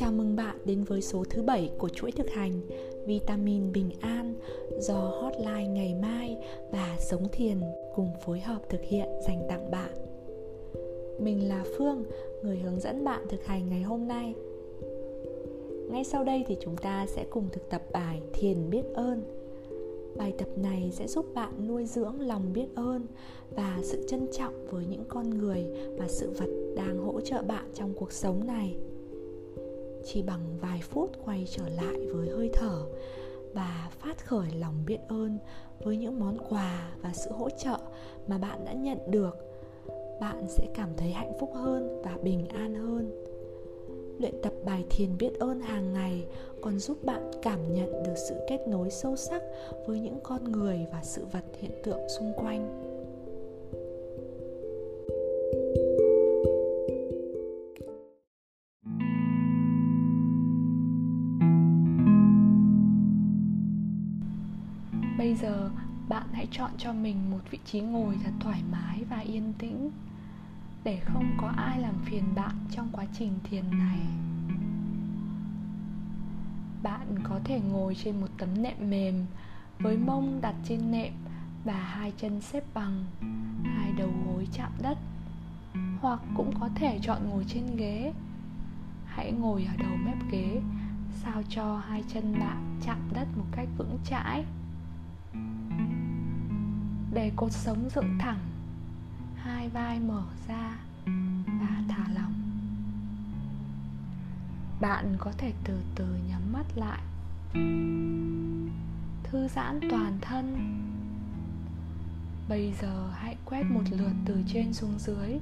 Chào mừng bạn đến với số thứ 7 của chuỗi thực hành Vitamin Bình An do Hotline Ngày Mai và Sống Thiền cùng phối hợp thực hiện dành tặng bạn. Mình là Phương, người hướng dẫn bạn thực hành ngày hôm nay. Ngay sau đây thì chúng ta sẽ cùng thực tập bài Thiền biết ơn. Bài tập này sẽ giúp bạn nuôi dưỡng lòng biết ơn và sự trân trọng với những con người và sự vật đang hỗ trợ bạn trong cuộc sống này chỉ bằng vài phút quay trở lại với hơi thở và phát khởi lòng biết ơn với những món quà và sự hỗ trợ mà bạn đã nhận được. Bạn sẽ cảm thấy hạnh phúc hơn và bình an hơn. Luyện tập bài thiền biết ơn hàng ngày còn giúp bạn cảm nhận được sự kết nối sâu sắc với những con người và sự vật hiện tượng xung quanh. Hãy chọn cho mình một vị trí ngồi thật thoải mái và yên tĩnh, để không có ai làm phiền bạn trong quá trình thiền này. Bạn có thể ngồi trên một tấm nệm mềm với mông đặt trên nệm và hai chân xếp bằng, hai đầu gối chạm đất, hoặc cũng có thể chọn ngồi trên ghế. Hãy ngồi ở đầu mép ghế, sao cho hai chân bạn chạm đất một cách vững chãi để cột sống dựng thẳng, hai vai mở ra và thả lỏng. Bạn có thể từ từ nhắm mắt lại, thư giãn toàn thân. Bây giờ hãy quét một lượt từ trên xuống dưới,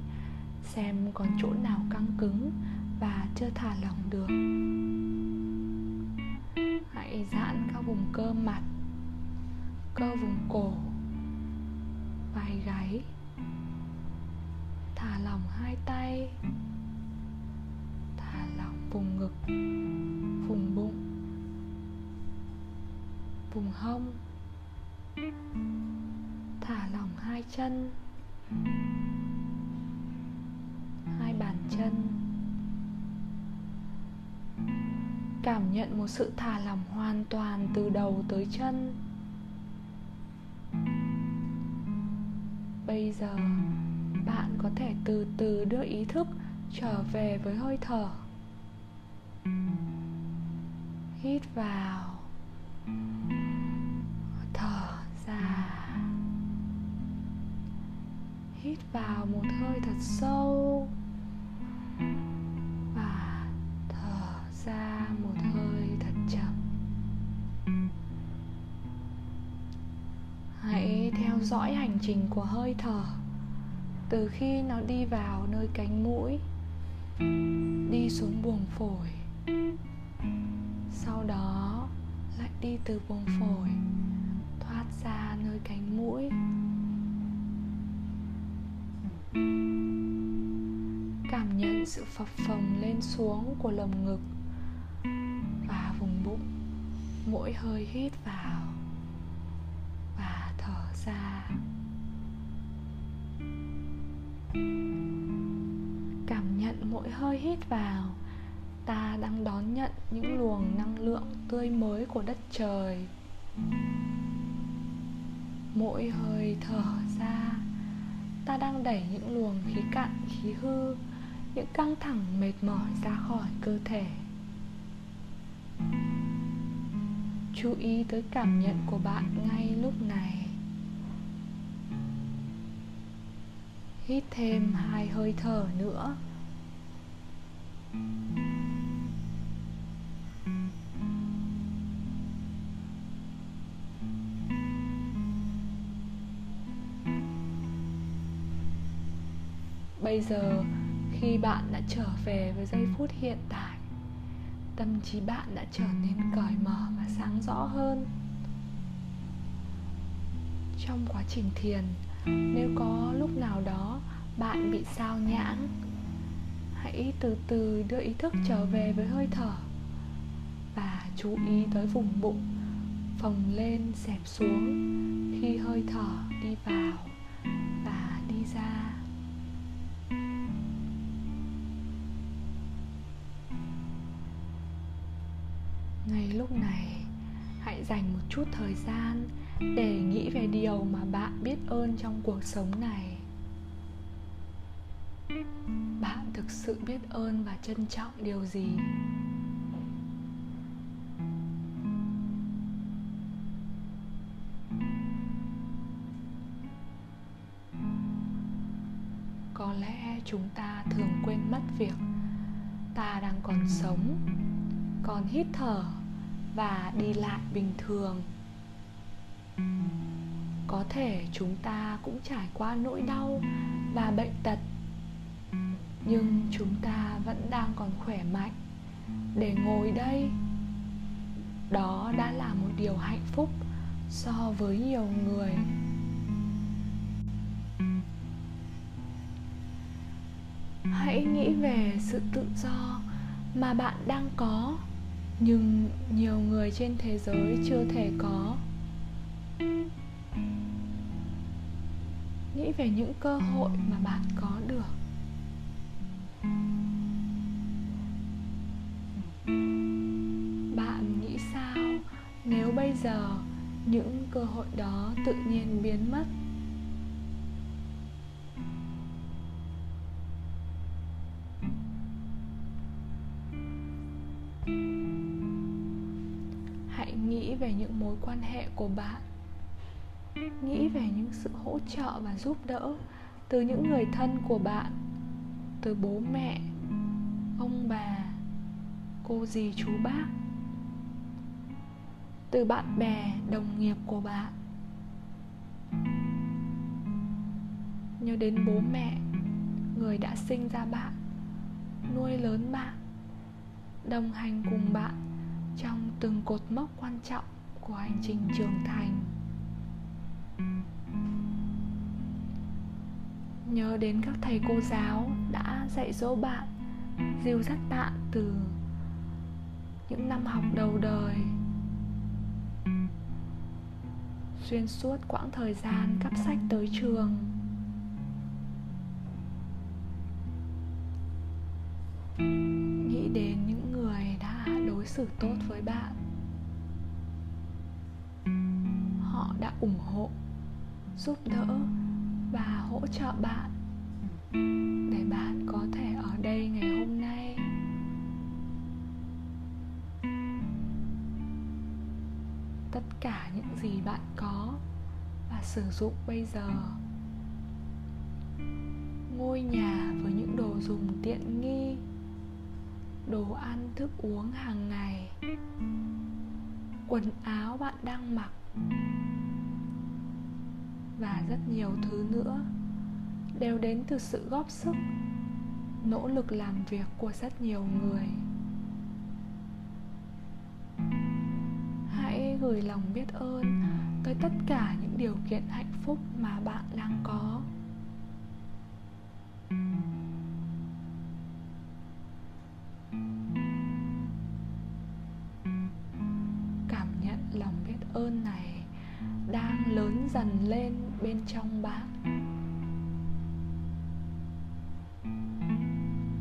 xem còn chỗ nào căng cứng và chưa thả lỏng được. Hãy giãn các vùng cơ mặt, cơ vùng cổ vai gáy. Thả lỏng hai tay. Thả lỏng vùng ngực, vùng bụng, vùng hông. Thả lỏng hai chân. Hai bàn chân. Cảm nhận một sự thả lỏng hoàn toàn từ đầu tới chân. Bây giờ, bạn có thể từ từ đưa ý thức trở về với hơi thở. Hít vào. Thở ra. Hít vào một hơi thật sâu. Và thở ra một hơi theo dõi hành trình của hơi thở từ khi nó đi vào nơi cánh mũi, đi xuống buồng phổi. Sau đó lại đi từ buồng phổi, thoát ra nơi cánh mũi. Cảm nhận sự phập phồng lên xuống của lồng ngực và vùng bụng, mỗi hơi hít vào xa cảm nhận mỗi hơi hít vào, ta đang đón nhận những luồng năng lượng tươi mới của đất trời. Mỗi hơi thở ra, ta đang đẩy những luồng khí cạn, khí hư, những căng thẳng mệt mỏi ra khỏi cơ thể. Chú ý tới cảm nhận của bạn ngay lúc này. Hít thêm hai hơi thở nữa. Bây giờ, khi bạn đã trở về với giây phút hiện tại, tâm trí bạn đã trở nên cởi mở và sáng rõ hơn. Trong quá trình thiền nếu có lúc nào đó bạn bị sao nhãng, hãy từ từ đưa ý thức trở về với hơi thở và chú ý tới vùng bụng, phồng lên, xẹp xuống khi hơi thở đi vào và đi ra. Ngay lúc này, hãy dành một chút thời gian để nghĩ về điều mà bạn biết ơn trong cuộc sống này. Bạn thực sự biết ơn và trân trọng điều gì? Có lẽ chúng ta thường quên mất việc ta đang còn sống, còn hít thở và đi lại bình thường có thể chúng ta cũng trải qua nỗi đau và bệnh tật, nhưng chúng ta vẫn đang còn khỏe mạnh để ngồi đây. Đó đã là một điều hạnh phúc so với nhiều người. Hãy nghĩ về sự tự do mà bạn đang có, nhưng nhiều người trên thế giới chưa thể có nghĩ về những cơ hội mà bạn có được. Bạn nghĩ sao nếu bây giờ những cơ hội đó tự nhiên biến mất? Hãy nghĩ về những mối quan hệ của bạn nghĩ về những sự hỗ trợ và giúp đỡ từ những người thân của bạn từ bố mẹ ông bà cô dì chú bác từ bạn bè đồng nghiệp của bạn. Nhớ đến bố mẹ người đã sinh ra bạn nuôi lớn bạn đồng hành cùng bạn trong từng cột mốc quan trọng của hành trình trưởng thành nhớ đến các thầy cô giáo đã dạy dỗ bạn, dìu dắt bạn từ những năm học đầu đời. Xuyên suốt quãng thời gian cắp sách tới trường. Nghĩ đến những người đã đối xử tốt với bạn. Ủng hộ, giúp đỡ và hỗ trợ bạn để bạn có thể ở đây ngày hôm nay. Tất cả những gì bạn có và sử dụng bây giờ, ngôi nhà với những đồ dùng tiện nghi, đồ ăn, thức uống hàng ngày, quần áo bạn đang mặc và rất nhiều thứ nữa đều đến từ sự góp sức, nỗ lực làm việc của rất nhiều người. Hãy gửi lòng biết ơn tới tất cả những điều kiện hạnh phúc mà bạn đang có. Bên trong bạn.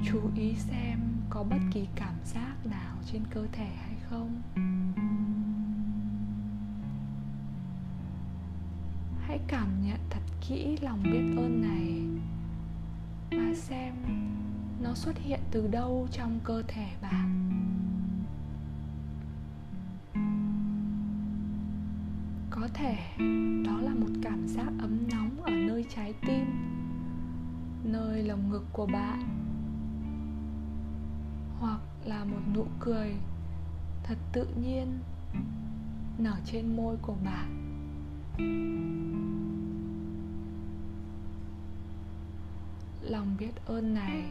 Chú ý xem có bất kỳ cảm giác nào trên cơ thể hay không. Hãy cảm nhận thật kỹ lòng biết ơn này và xem nó xuất hiện từ đâu trong cơ thể bạn. Có thể. Đó là một cảm giác ấm nóng ở nơi trái tim, nơi lồng ngực của bạn. Hoặc là một nụ cười thật tự nhiên nở trên môi của bạn. Lòng biết ơn này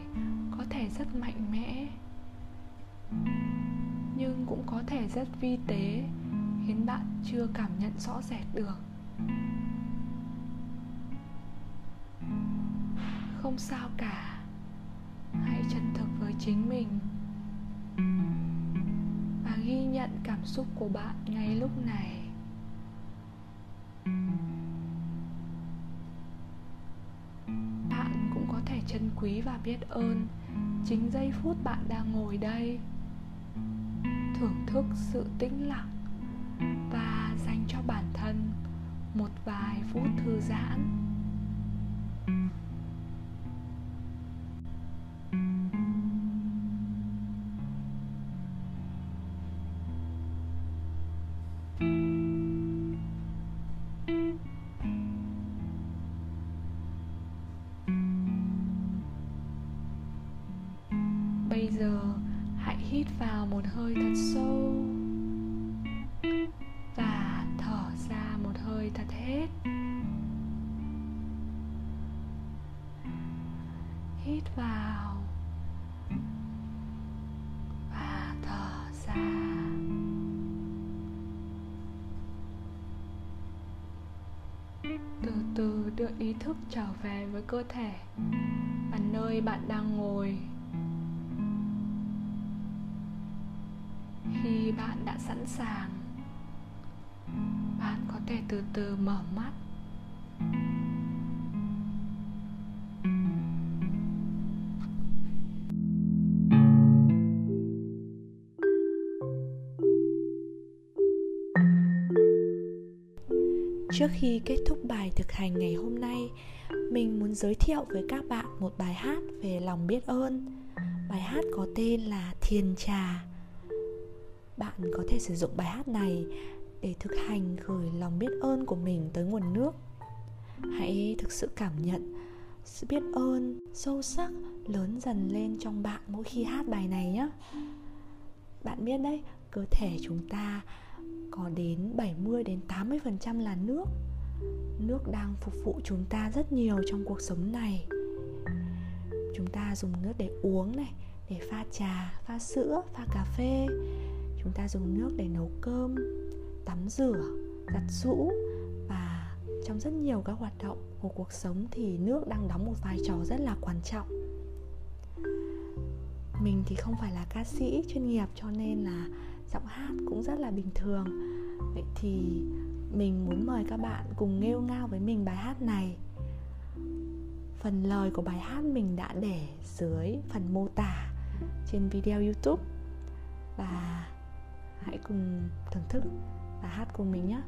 có thể rất mạnh mẽ, nhưng cũng có thể rất vi tế khiến bạn chưa cảm nhận rõ rệt được. Không sao cả, hãy chân thực với chính mình và ghi nhận cảm xúc của bạn ngay lúc này. Bạn cũng có thể trân quý và biết ơn chính giây phút bạn đang ngồi đây, thưởng thức sự tĩnh lặng và dành cho bản thân một vài phút thư giãn. Thật hết. Hít vào và thở ra. Từ từ đưa ý thức trở về với cơ thể và nơi bạn đang ngồi. Khi bạn đã sẵn sàng bạn có thể từ từ mở mắt. Trước khi kết thúc bài thực hành ngày hôm nay, mình muốn giới thiệu với các bạn một bài hát về lòng biết ơn. Bài hát có tên là thiền trà. Bạn có thể sử dụng bài hát này để thực hành gửi lòng biết ơn của mình tới nguồn nước hãy thực sự cảm nhận sự biết ơn sâu sắc lớn dần lên trong bạn mỗi khi hát bài này nhé bạn biết đấy cơ thể chúng ta có đến 70 đến 80% là nước. Nước đang phục vụ chúng ta rất nhiều trong cuộc sống này. Chúng ta dùng nước để uống này, để pha trà, pha sữa, pha cà phê. Chúng ta dùng nước để nấu cơm, tắm rửa, giặt rũ và trong rất nhiều các hoạt động của cuộc sống thì nước đang đóng một vai trò rất là quan trọng. Mình thì không phải là ca sĩ chuyên nghiệp cho nên là giọng hát cũng rất là bình thường. Vậy thì mình muốn mời các bạn cùng nghêu ngao với mình bài hát này. Phần lời của bài hát mình đã để dưới phần mô tả trên video youtube. Và hãy cùng thưởng thức và hát cùng mình nhé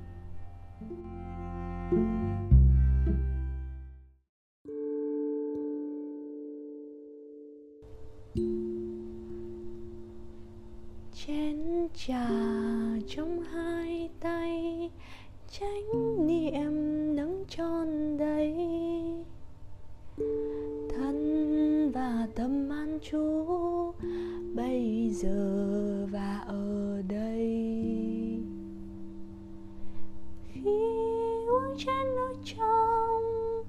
chén trà trong hai tay chánh niệm nắng tròn đầy. Thân và tâm an chú bây giờ và ở trên chén nước trong.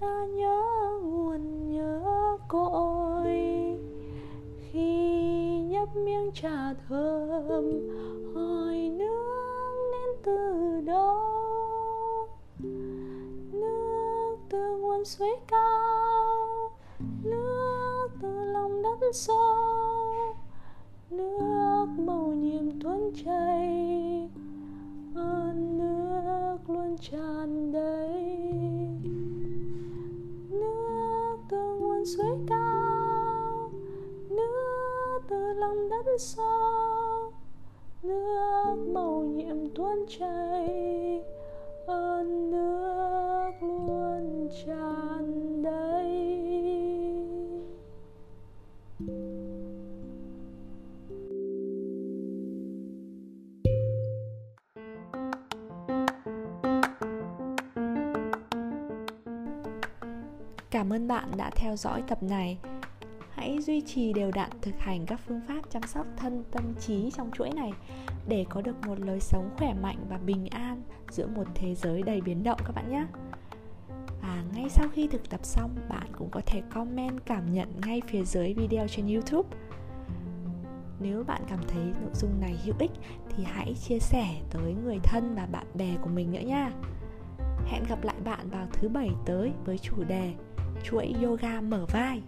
Ta nhớ nguồn nhớ cội khi nhấp miếng trà thơm, hỏi nước đến từ đâu? Nước từ nguồn suối cao, nước từ lòng đất sâu. Nước màu nhiệm tuôn chảy tràn đầy. Nước từ nguồn suối cao, nước từ lòng đất sâu, nước màu nhiệm tuôn chảy. Cảm ơn bạn đã theo dõi tập này. Hãy duy trì đều đặn thực hành các phương pháp chăm sóc thân tâm trí trong chuỗi này để có được một lối sống khỏe mạnh và bình an giữa một thế giới đầy biến động các bạn nhé. Và ngay sau khi thực tập xong, bạn cũng có thể comment cảm nhận ngay phía dưới video trên YouTube. Nếu bạn cảm thấy nội dung này hữu ích thì hãy chia sẻ tới người thân và bạn bè của mình nữa nha. Hẹn gặp lại bạn vào thứ bảy tới với chủ đề chuỗi yoga mở vai.